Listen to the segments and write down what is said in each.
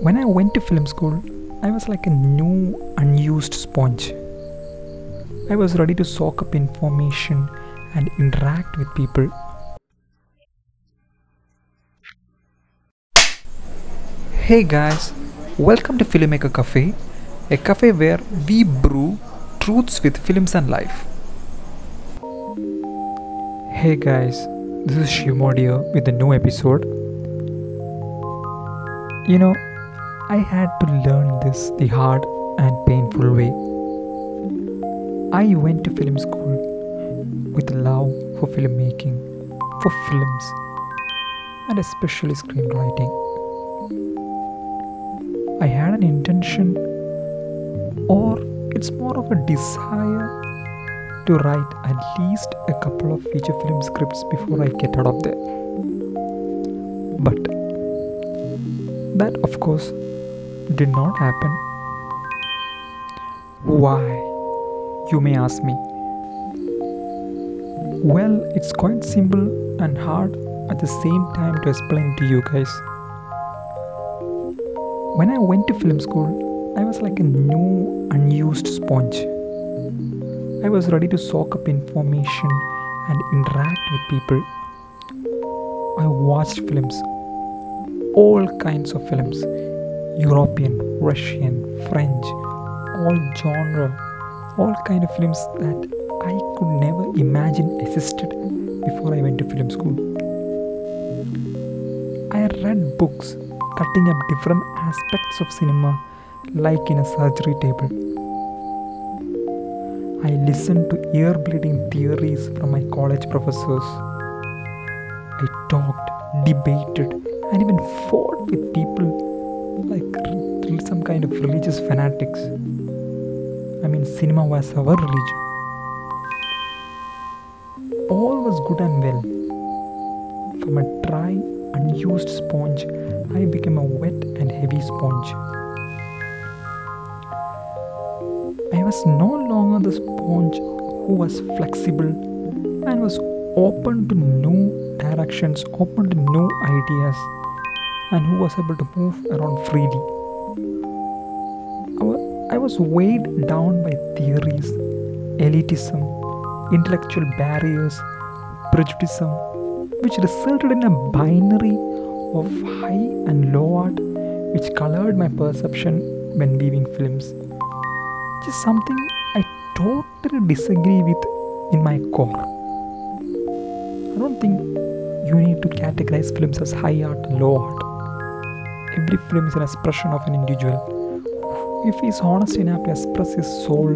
When I went to film school, I was like a new, unused sponge. I was ready to soak up information and interact with people. Hey guys, welcome to Filmmaker Cafe, a cafe where we brew truths with films and life. Hey guys, this is Shimodio with a new episode. You know, I had to learn this the hard and painful way. I went to film school with a love for filmmaking, for films, and especially screenwriting. I had an intention, or it's more of a desire to write at least a couple of feature film scripts before I get out of there. But that, of course, did not happen. Why? You may ask me. Well, it's quite simple and hard at the same time to explain to you guys. When I went to film school, I was like a new, unused sponge. I was ready to soak up information and interact with people. I watched films, all kinds of films European, Russian, French, all genre, all kind of films that I could never imagine existed before I went to film school. I read books cutting up different aspects of cinema like in a surgery table. I listened to ear bleeding theories from my college professors. I talked, debated, and even fought with people like some kind of religious fanatics. I mean, cinema was our religion. All was good and well. From a dry, unused sponge, I became a wet and heavy sponge. I was no longer the sponge who was flexible and was open to new directions, open to new ideas, and who was able to move around freely. I was weighed down by theories, elitism, intellectual barriers, prejudice, which resulted in a binary of high and low art which colored my perception when viewing films. Is something I totally disagree with in my core. I don't think you need to categorize films as high art and low art. Every film is an expression of an individual. If he is honest enough to express his soul,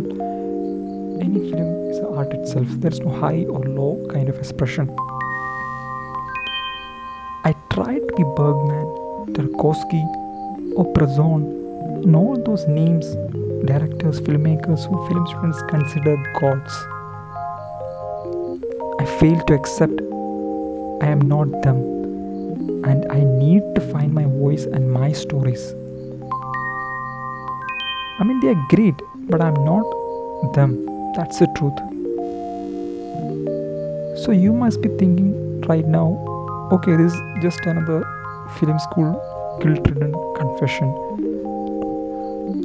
any film is art itself. There's no high or low kind of expression. I tried to be Bergman, Tarkovsky, or Bresson, and all those names, directors, filmmakers who film students consider gods. I failed to accept I am not them, and I need to find my voice and my stories. I mean, they are great, but I'm not them. That's the truth. So you must be thinking right now okay, this is just another film school guilt ridden confession.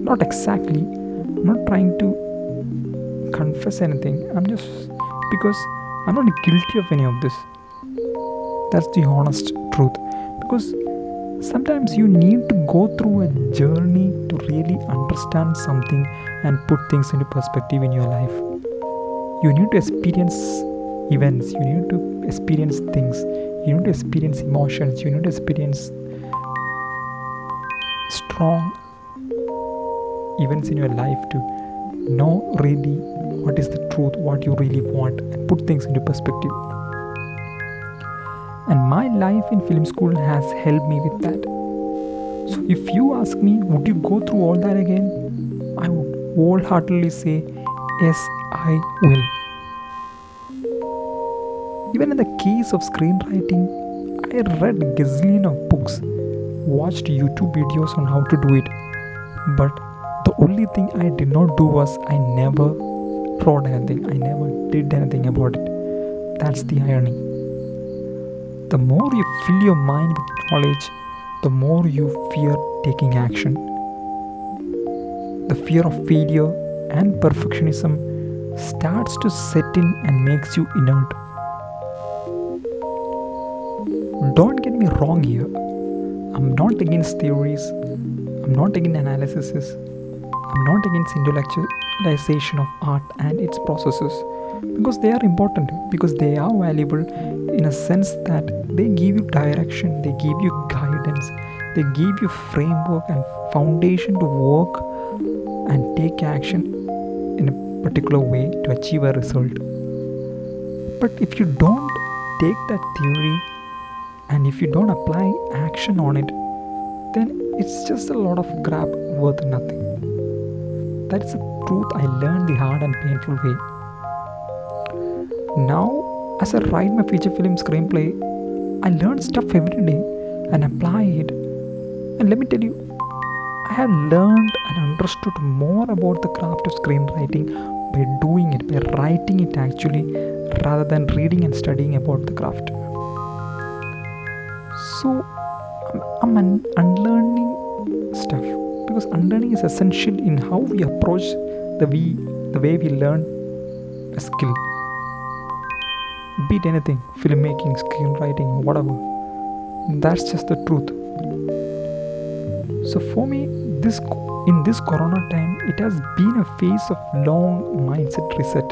Not exactly. I'm not trying to confess anything. I'm just because I'm not guilty of any of this. That's the honest truth. Because sometimes you need to go through a journey to really understand something and put things into perspective in your life. You need to experience events, you need to experience things, you need to experience emotions, you need to experience strong events in your life to know really what is the truth, what you really want, and put things into perspective. And my life in film school has helped me with that. So, if you ask me, would you go through all that again? I would wholeheartedly say, yes, I will. Even in the case of screenwriting, I read gazillion of books, watched YouTube videos on how to do it, but the only thing I did not do was I never wrote anything, I never did anything about it. That's the irony. The more you fill your mind with knowledge, the more you fear taking action. The fear of failure and perfectionism starts to set in and makes you inert. Don't get me wrong here. I'm not against theories, I'm not against analysis, I'm not against intellectualization of art and its processes because they are important, because they are valuable in a sense that they give you direction, they give you guidance, they give you framework and foundation to work and take action in a particular way to achieve a result. But if you don't take that theory and if you don't apply action on it, then it's just a lot of crap worth nothing. That's the truth I learned the hard and painful way. Now, as I write my feature film screenplay, I learn stuff every day and apply it. And let me tell you, I have learned and understood more about the craft of screenwriting by doing it, by writing it actually, rather than reading and studying about the craft. So, I'm, I'm un- unlearning stuff because unlearning is essential in how we approach the way, the way we learn a skill be it anything filmmaking screenwriting whatever. That's just the truth. So for me this in this corona time it has been a phase of long mindset reset.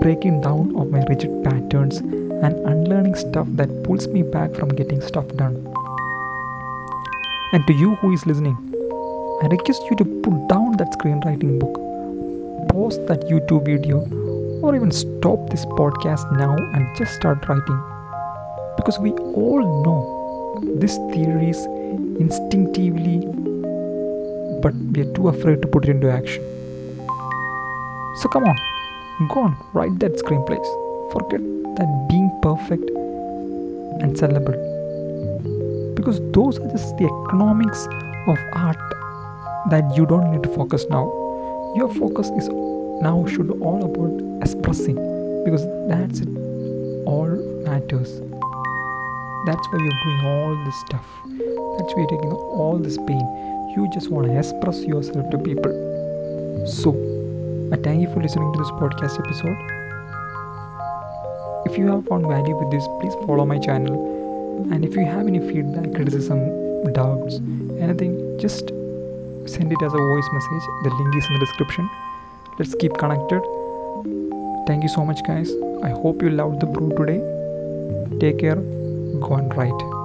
Breaking down of my rigid patterns and unlearning stuff that pulls me back from getting stuff done. And to you who is listening i request you to put down that screenwriting book pause that youtube video or even stop this podcast now and just start writing. Because we all know these theories instinctively, but we are too afraid to put it into action. So come on, go on, write that screenplays. Forget that being perfect and sellable. Because those are just the economics of art that you don't need to focus now. Your focus is now should all about expressing because that's it. All matters. That's why you're doing all this stuff. That's why you're taking all this pain. You just want to express yourself to people. So i thank you for listening to this podcast episode. If you have found value with this please follow my channel. And if you have any feedback criticism doubts anything just send it as a voice message. The link is in the description let's keep connected. Thank you so much guys. I hope you loved the brew today. Take care. Go and write